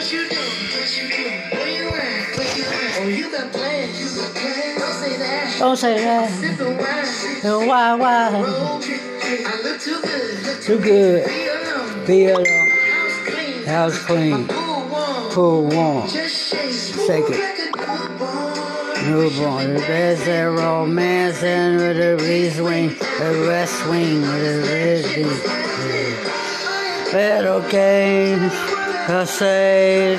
What you doing? What you doing? Where you at? Where you at? Oh, you got plans. You got plans. Don't say that. Don't say that. Sipping wine. No, why, why? Road trip. I look too good. Look Too good. Be alone. Be alone. House clean. House clean. Pool warm. Pool warm. Just shake. Shake it. A newborn. There's a romance and with the east wing, the west wing, with the red Little game, I say